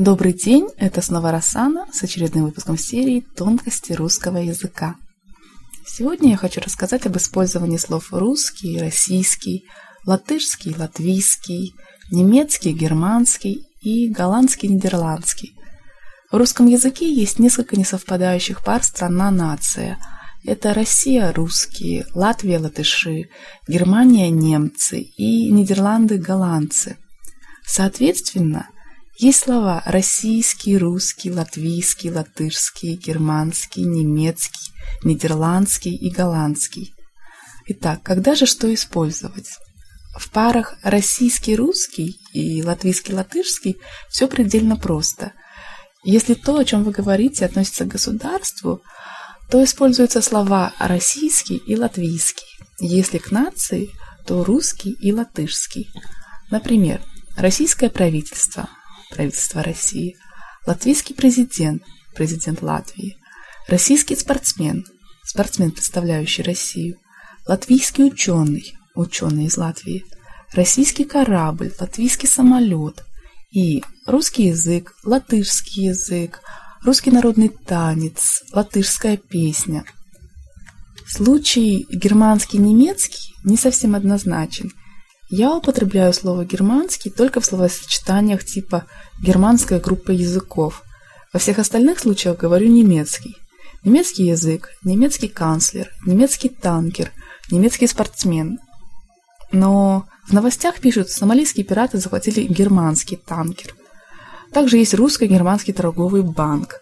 Добрый день, это снова Рассана с очередным выпуском серии «Тонкости русского языка». Сегодня я хочу рассказать об использовании слов русский, российский, латышский, латвийский, немецкий, германский и голландский, нидерландский. В русском языке есть несколько несовпадающих пар страна-нация. Это Россия – русские, Латвия – латыши, Германия – немцы и Нидерланды – голландцы. Соответственно, есть слова российский, русский, латвийский, латышский, германский, немецкий, нидерландский и голландский. Итак, когда же что использовать? В парах российский-русский и латвийский-латышский все предельно просто. Если то, о чем вы говорите, относится к государству, то используются слова российский и латвийский. Если к нации, то русский и латышский. Например, российское правительство – правительства России, латвийский президент, президент Латвии, российский спортсмен, спортсмен, представляющий Россию, латвийский ученый, ученый из Латвии, российский корабль, латвийский самолет и русский язык, латышский язык, русский народный танец, латышская песня. Случай германский-немецкий не совсем однозначен, я употребляю слово «германский» только в словосочетаниях типа «германская группа языков». Во всех остальных случаях говорю немецкий. Немецкий язык, немецкий канцлер, немецкий танкер, немецкий спортсмен. Но в новостях пишут, сомалийские пираты захватили германский танкер. Также есть русско-германский торговый банк.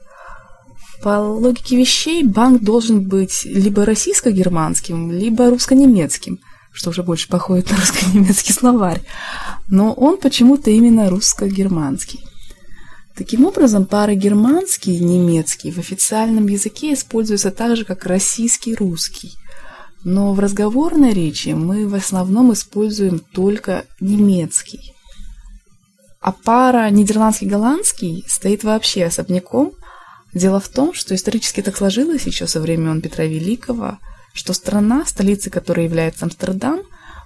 По логике вещей, банк должен быть либо российско-германским, либо русско-немецким – что уже больше походит на русско-немецкий словарь, но он почему-то именно русско-германский. Таким образом, пара германский и немецкий в официальном языке используются так же, как российский русский. Но в разговорной речи мы в основном используем только немецкий. А пара нидерландский-голландский стоит вообще особняком. Дело в том, что исторически так сложилось еще со времен Петра Великого – что страна, столицей которой является Амстердам,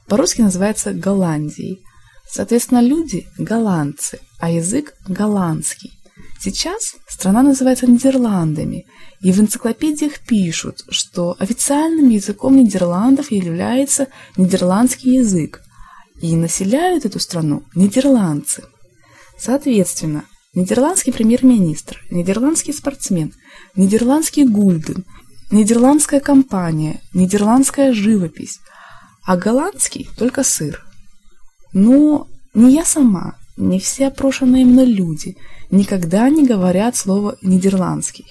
по-русски называется Голландией. Соответственно, люди – голландцы, а язык – голландский. Сейчас страна называется Нидерландами, и в энциклопедиях пишут, что официальным языком Нидерландов является нидерландский язык, и населяют эту страну нидерландцы. Соответственно, нидерландский премьер-министр, нидерландский спортсмен, нидерландский гульден Нидерландская компания, нидерландская живопись, а голландский только сыр. Но не я сама, не все опрошенные мной люди никогда не говорят слово «нидерландский».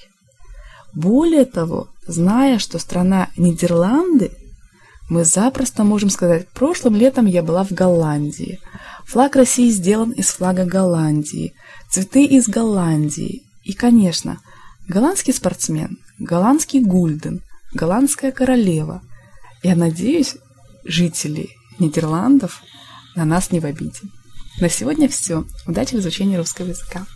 Более того, зная, что страна Нидерланды, мы запросто можем сказать, прошлым летом я была в Голландии. Флаг России сделан из флага Голландии, цветы из Голландии. И, конечно, голландский спортсмен, голландский гульден, голландская королева. Я надеюсь, жители Нидерландов на нас не в обиде. На сегодня все. Удачи в изучении русского языка.